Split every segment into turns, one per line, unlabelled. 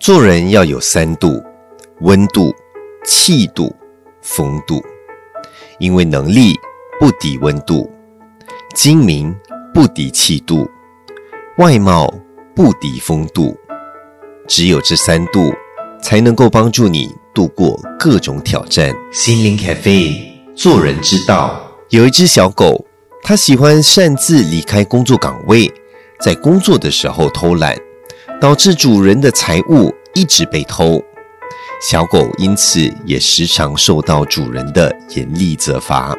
做人要有三度：温度、气度、风度。因为能力不敌温度，精明不敌气度，外貌不敌风度。只有这三度，才能够帮助你度过各种挑战。
心灵咖啡，做人之道。
有一只小狗，它喜欢擅自离开工作岗位，在工作的时候偷懒，导致主人的财物一直被偷。小狗因此也时常受到主人的严厉责罚。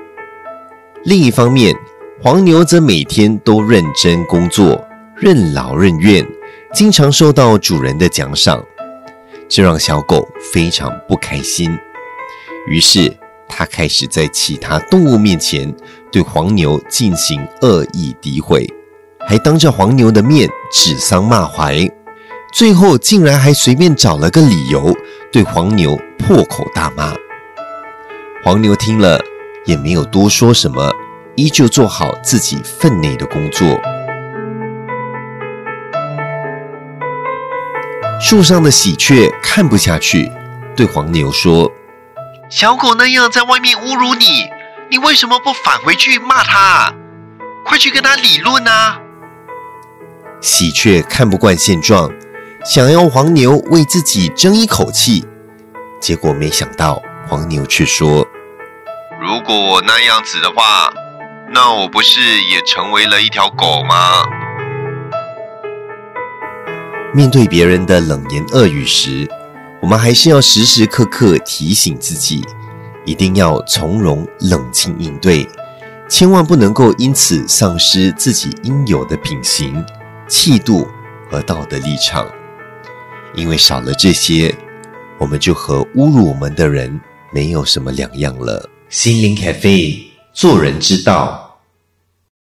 另一方面，黄牛则每天都认真工作，任劳任怨，经常受到主人的奖赏，这让小狗非常不开心。于是，它开始在其他动物面前对黄牛进行恶意诋毁，还当着黄牛的面指桑骂槐。最后竟然还随便找了个理由对黄牛破口大骂。黄牛听了也没有多说什么，依旧做好自己分内的工作。树上的喜鹊看不下去，对黄牛说：“
小狗那样在外面侮辱你，你为什么不返回去骂他？快去跟他理论啊！”
喜鹊看不惯现状。想要黄牛为自己争一口气，结果没想到黄牛却说：“
如果我那样子的话，那我不是也成为了一条狗吗？”
面对别人的冷言恶语时，我们还是要时时刻刻提醒自己，一定要从容冷静应对，千万不能够因此丧失自己应有的品行、气度和道德立场。因为少了这些，我们就和侮辱我们的人没有什么两样了。
心灵咖啡，做人之道。